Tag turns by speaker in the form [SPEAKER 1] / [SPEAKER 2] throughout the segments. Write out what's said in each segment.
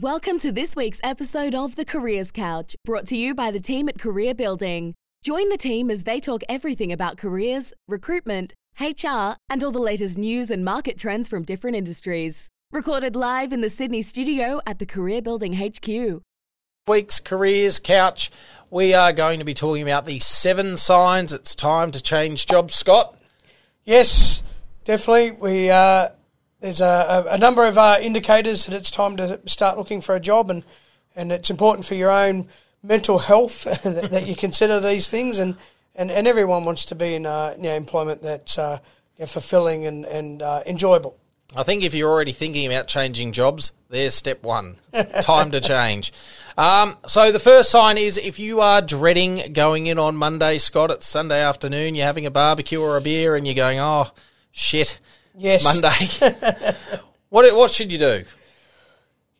[SPEAKER 1] Welcome to this week's episode of The Careers Couch, brought to you by the team at Career Building. Join the team as they talk everything about careers, recruitment, HR, and all the latest news and market trends from different industries. Recorded live in the Sydney studio at the Career Building HQ.
[SPEAKER 2] week's careers couch, we are going to be talking about the seven signs it's time to change jobs. Scott,
[SPEAKER 3] Yes, definitely. We uh, there's a, a, number of uh, indicators that it's time to start looking for a job, and and it's important for your own mental health that, that you consider these things, and, and, and everyone wants to be in uh, you know, employment that's uh, you know, fulfilling and and uh, enjoyable.
[SPEAKER 2] I think if you're already thinking about changing jobs, there's step one. time to change. Um, so the first sign is if you are dreading going in on Monday, Scott, it's Sunday afternoon, you're having a barbecue or a beer, and you're going, oh shit,
[SPEAKER 3] Yes,
[SPEAKER 2] Monday. what what should you do?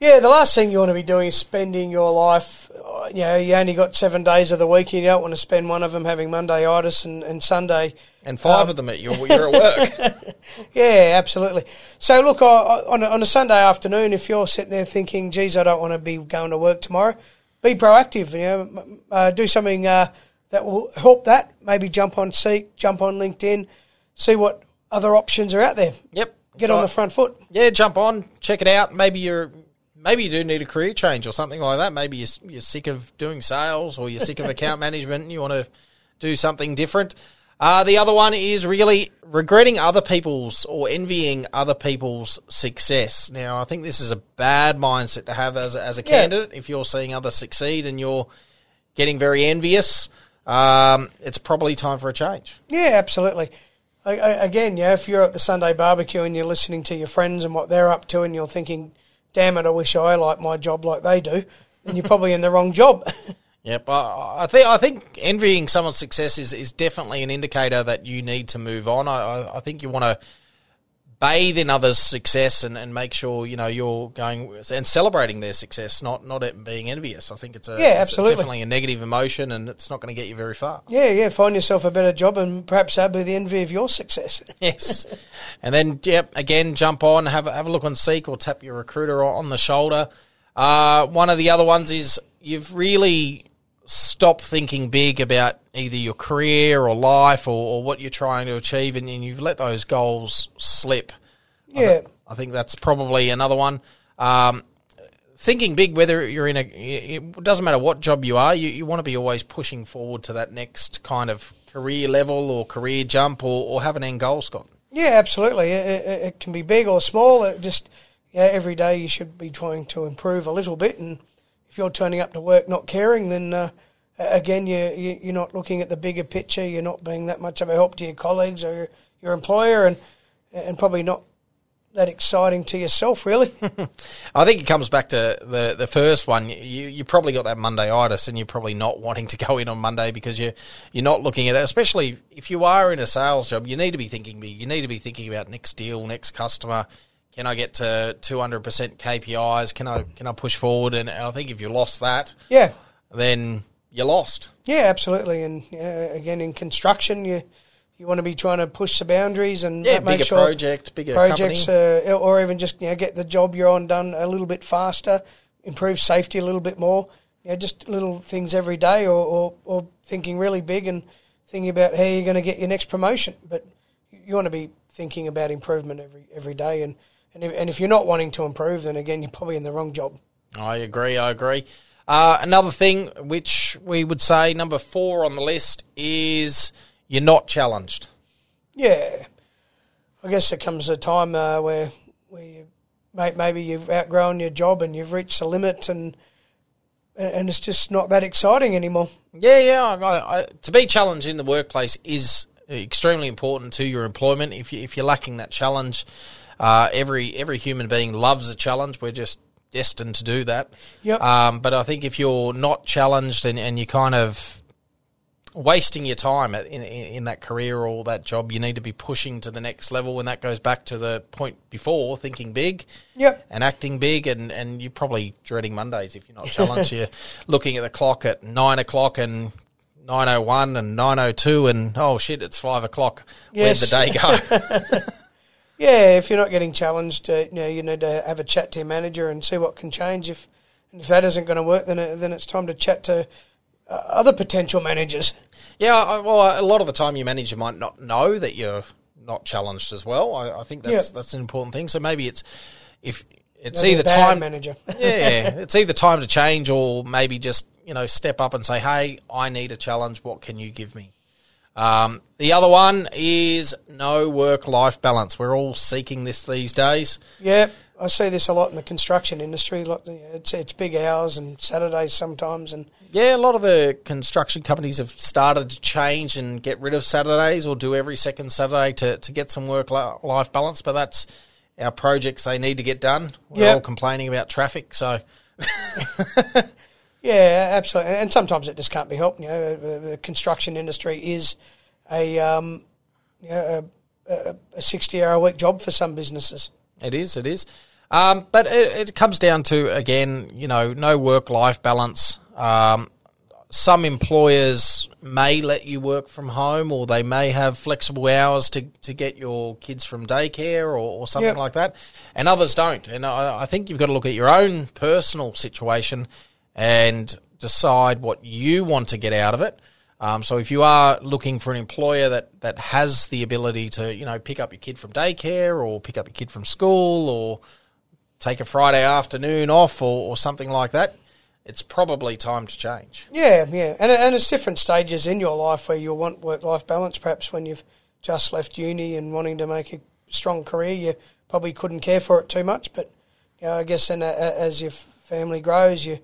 [SPEAKER 3] Yeah, the last thing you want to be doing is spending your life. You know, you only got seven days of the week. And you don't want to spend one of them having Monday itis and, and Sunday.
[SPEAKER 2] And five of them at your you're at work.
[SPEAKER 3] Yeah, absolutely. So, look, I- I- on a, on a Sunday afternoon, if you're sitting there thinking, "Geez, I don't want to be going to work tomorrow," be proactive. You know, uh, do something uh, that will help. That maybe jump on Seek, jump on LinkedIn, see what other options are out there.
[SPEAKER 2] yep.
[SPEAKER 3] Get on the front foot.
[SPEAKER 2] yeah, jump on, check it out. Maybe you're maybe you do need a career change or something like that. Maybe you're, you're sick of doing sales or you're sick of account management and you want to do something different. Uh, the other one is really regretting other people's or envying other people's success. Now, I think this is a bad mindset to have as a, as a
[SPEAKER 3] Yeah.
[SPEAKER 2] candidate. If you're seeing others succeed and you're getting very envious, um, it's probably time for a change.
[SPEAKER 3] Yeah, absolutely. Again, yeah, if you're at the Sunday barbecue and you're listening to your friends and what they're up to, and you're thinking, "Damn it, I wish I like my job like they do," then you're probably in the wrong job.
[SPEAKER 2] Yep, I, I think I think envying someone's success is, is definitely an indicator that you need to move on. I, I think you want to bathe in others' success and, and make sure you know you're going and celebrating their success, not not it being envious. I think it's a
[SPEAKER 3] Yeah, absolutely.
[SPEAKER 2] definitely a negative emotion, and it's not going to get you very far.
[SPEAKER 3] yeah, yeah. Find yourself a better job, and perhaps that'll be the envy of your success.
[SPEAKER 2] Yes, and then yep, again, jump on, have a, have a look on Seek or tap your recruiter on the shoulder. Uh, one of the other ones is you've really stopped thinking big about either your career or life or, or what you're trying to achieve, and, and you've let those goals slip.
[SPEAKER 3] yeah,
[SPEAKER 2] I think that's probably another one. Um, thinking big, whether you're in a, it doesn't matter what job you are, you, you want to be always pushing forward to that next kind of career level or career jump or, or have an end goal, Scott.
[SPEAKER 3] yeah, absolutely. It, it, it can be big or small. It just yeah, every day you should be trying to improve a little bit. And if you're turning up to work not caring, then uh, again, you, you you're not looking at the bigger picture. You're not being that much of a help to your colleagues or your, your employer, and and probably not that exciting to yourself, really.
[SPEAKER 2] I think it comes back to the the first one. You you probably got that Monday itis, and you're probably not wanting to go in on Monday because you you're not looking at it. Especially if you are in a sales job, you need to be thinking. You need to be thinking about next deal, next customer. Can I get to 200 percent KPIs? Can I can I push forward? And I think if you lost that,
[SPEAKER 3] yeah,
[SPEAKER 2] then you're lost.
[SPEAKER 3] yeah, absolutely. And uh, again, in construction, you you want to be trying to push the boundaries and
[SPEAKER 2] Yeah,
[SPEAKER 3] make
[SPEAKER 2] bigger
[SPEAKER 3] sure
[SPEAKER 2] project, bigger
[SPEAKER 3] projects, uh, or even just you know, get the job you're on done a little bit faster, improve safety a little bit more. You know, just little things every day, or, or, or thinking really big and thinking about how you're going to get your next promotion. But you want to be thinking about improvement every every day. And and if, and if you're not wanting to improve, then again, you're probably in the wrong job.
[SPEAKER 2] I agree. I agree. Uh, another thing which we would say number four on the list is you're not challenged.
[SPEAKER 3] Yeah, I guess there comes a time uh, where where you, maybe you've outgrown your job and you've reached the limit, and and it's just not that exciting anymore.
[SPEAKER 2] Yeah, yeah. I, I, to be challenged in the workplace is extremely important to your employment. If you, if you're lacking that challenge, uh, every every human being loves a challenge. We're just destined to do that.
[SPEAKER 3] Yep.
[SPEAKER 2] Um, but I think if you're not challenged and, and you kind of wasting your time in, in in that career or that job, you need to be pushing to the next level. And that goes back to the point before, thinking big
[SPEAKER 3] Yep.
[SPEAKER 2] and acting big. And, and you're probably dreading Mondays if you're not challenged. you're looking at the clock at nine o'clock and. 901 and 902 and oh shit it's 5 o'clock
[SPEAKER 3] Yes.
[SPEAKER 2] where'd the day go
[SPEAKER 3] Yeah, if you're not getting challenged, uh, you know, you need to have a chat to your manager and see what can change. If and if that isn't going to work, then it, then it's time to chat to uh, other potential managers.
[SPEAKER 2] Yeah, I, well, a lot of the time your manager might not know that you're not challenged as well. I, I think that's
[SPEAKER 3] Yeah.
[SPEAKER 2] that's an important thing. So maybe it's if it's
[SPEAKER 3] Maybe a
[SPEAKER 2] either time
[SPEAKER 3] manager.
[SPEAKER 2] yeah, it's either time to change or maybe just you know step up and say, "Hey, I need a challenge. What can you give me?" Um, the other one is no work-life balance. We're all seeking this these days.
[SPEAKER 3] Yeah, I see this a lot in the construction industry. Like, it's it's big hours and Saturdays sometimes, and
[SPEAKER 2] Yeah, a lot of the construction companies have started to change and get rid of Saturdays or do every second Saturday to, to get some work-life balance. But that's our projects they need to get done. We're
[SPEAKER 3] Yep.
[SPEAKER 2] all complaining about traffic, so
[SPEAKER 3] yeah, absolutely. And sometimes it just can't be helped. You know, the- construction industry is a um, you know, a, a, a sixty-hour a week job for some businesses.
[SPEAKER 2] It is, it is. Um, but it, it comes down to, again, you know, no work life balance. Um, some employers may let you work from home or they may have flexible hours to, to get your kids from daycare or, or something
[SPEAKER 3] Yep.
[SPEAKER 2] like that, and others don't. And I, I think you've got to look at your own personal situation and decide what you want to get out of it. Um, so if you are looking for an employer that, that has the ability to, you know, pick up your kid from daycare or pick up your kid from school or take a Friday afternoon off or, or something like that, it's probably time to change.
[SPEAKER 3] Yeah, yeah, and and it's different stages in your life where you'll want work-life balance. Perhaps when you've just left uni and wanting to make a strong career, you probably couldn't care for it too much. But you know, I guess then uh, as your family grows, you.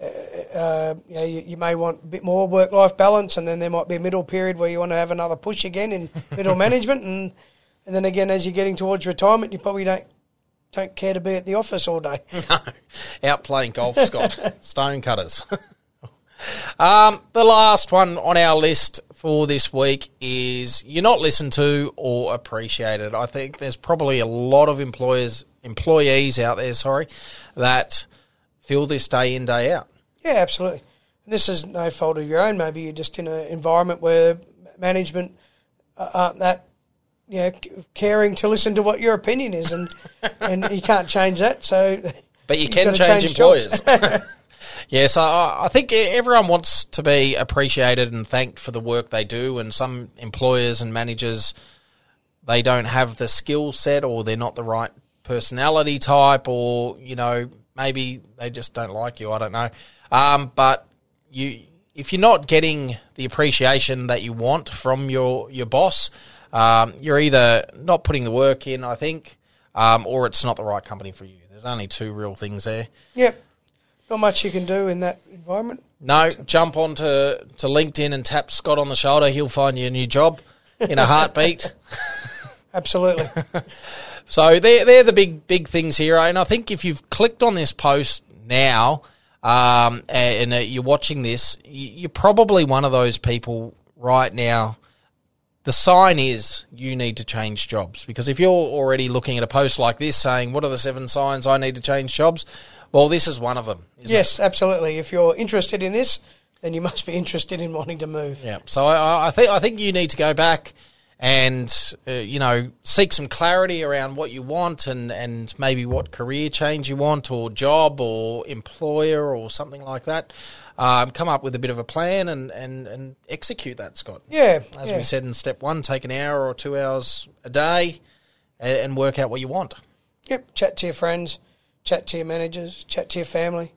[SPEAKER 3] Uh, you, know, you, you may want a bit more work-life balance, and then there might be a middle period where you want to have another push again in middle management, and and then again as you're getting towards retirement, you probably don't don't care to be at the office all day.
[SPEAKER 2] No, out playing golf, Scott. Stone cutters. um, the last one on our list for this week is you're not listened to or appreciated. I think there's probably a lot of employers, employees out there, sorry, that feel this day in, day out.
[SPEAKER 3] Yeah, absolutely. And this is no fault of your own. Maybe you're just in an environment where management uh, aren't that, you know, caring to listen to what your opinion is, and and you can't change that. So,
[SPEAKER 2] But you can change,
[SPEAKER 3] jobs.
[SPEAKER 2] employers. yes, I, I think everyone wants to be appreciated and thanked for the work they do, and some employers and managers they don't have the skill set, or they're not the right personality type, or you know maybe they just don't like you. I don't know, um, but you if you're not getting the appreciation that you want from your your boss, um, you're either not putting the work in, I think, um, or it's not the right company for you. There's only two real things there.
[SPEAKER 3] yep, not much you can do in that environment.
[SPEAKER 2] No, jump onto to LinkedIn and tap Scott on the shoulder. He'll find you a new job in a heartbeat.
[SPEAKER 3] Absolutely.
[SPEAKER 2] So they're they're the big big things here, and I think if you've clicked on this post now um, and, and uh, you're watching this, you're probably one of those people right now. The sign is you need to change jobs because if you're already looking at a post like this saying, "What are the seven signs I need to change jobs?" Well, this is one of them.
[SPEAKER 3] Yes, absolutely. If you're interested in this, then you must be interested in wanting to move.
[SPEAKER 2] Yeah. So I, I think I think you need to go back and uh, you know seek some clarity around what you want and and maybe what career change you want or job or employer or something like that. Um, come up with a bit of a plan and, and, and execute that, Scott.
[SPEAKER 3] Yeah,
[SPEAKER 2] As
[SPEAKER 3] yeah.
[SPEAKER 2] we said in step one, take an hour or two hours a day and, and work out what you want.
[SPEAKER 3] Yep, chat to your friends, chat to your managers, chat to your family.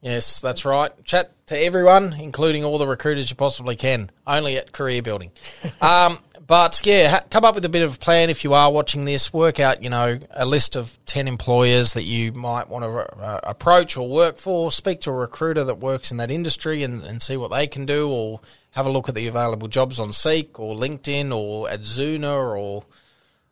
[SPEAKER 2] Yes, that's right. Chat to everyone, including all the recruiters you possibly can, only at Career Building. um, but yeah, ha- come up with a bit of a plan if you are watching this. Work out, you know, a list of 10 employers that you might want to uh, approach or work for. Speak to a recruiter that works in that industry and, and see what they can do, or have a look at the available jobs on Seek or LinkedIn or at Zuna or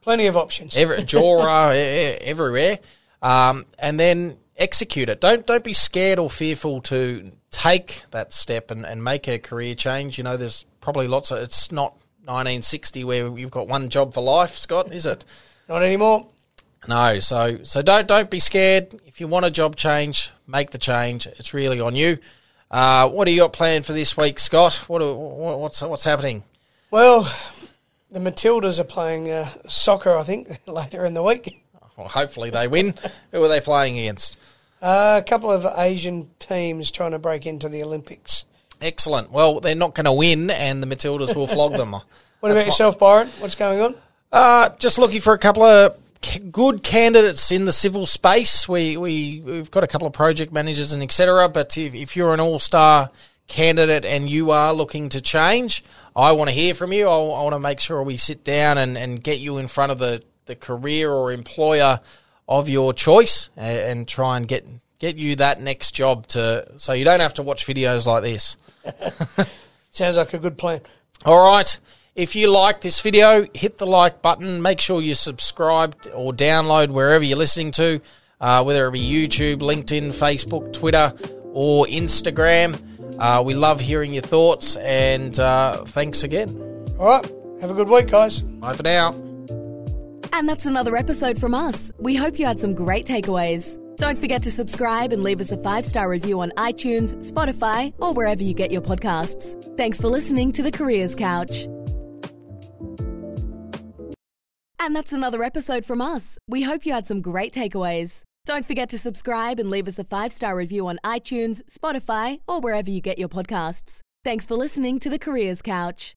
[SPEAKER 3] Plenty of options.
[SPEAKER 2] every, Jora, e- everywhere, um, and then execute it. Don't don't be scared or fearful to take that step and, and make a career change. You know, there's probably lots of. It's not 1960 where you've got one job for life, Scott, is it?
[SPEAKER 3] Not anymore.
[SPEAKER 2] No. So so don't don't be scared. If you want a job change, make the change. It's really on you. Uh, what do you got planned for this week, Scott? What, are- what what's what's happening?
[SPEAKER 3] Well, the Matildas are playing uh, soccer, I think, later in the week.
[SPEAKER 2] Well, hopefully they win. Who are they playing against?
[SPEAKER 3] Uh, a couple of Asian teams trying to break into the Olympics.
[SPEAKER 2] Excellent. Well, they're not going to win, and the Matildas will flog them.
[SPEAKER 3] What about yourself, Byron? What's going on?
[SPEAKER 2] Uh, just looking for a couple of c- good candidates in the civil space. We we we've got a couple of project managers and etc. But if, if you're an all star candidate and you are looking to change, I want to hear from you. I, I want to make sure we sit down and, and get you in front of the, the career or employer of your choice and, and try and get get you that next job to so you don't have to watch videos like this.
[SPEAKER 3] Sounds like a good plan.
[SPEAKER 2] All right. If you like this video, hit the like button. Make sure you subscribe or download wherever you're listening to, uh, whether it be YouTube, LinkedIn, Facebook, Twitter, or Instagram. Uh, we love hearing your thoughts, and uh, thanks again.
[SPEAKER 3] All right. Have a good week, guys.
[SPEAKER 2] Bye for now.
[SPEAKER 1] And that's another episode from us. We hope you had some great takeaways. Don't forget to subscribe and leave us a five star review on iTunes, Spotify, or wherever you get your podcasts. Thanks for listening to the Careers Couch. And that's another episode from us. We hope you had some great takeaways. Don't forget to subscribe and leave us a five star review on iTunes, Spotify, or wherever you get your podcasts. Thanks for listening to the Careers Couch.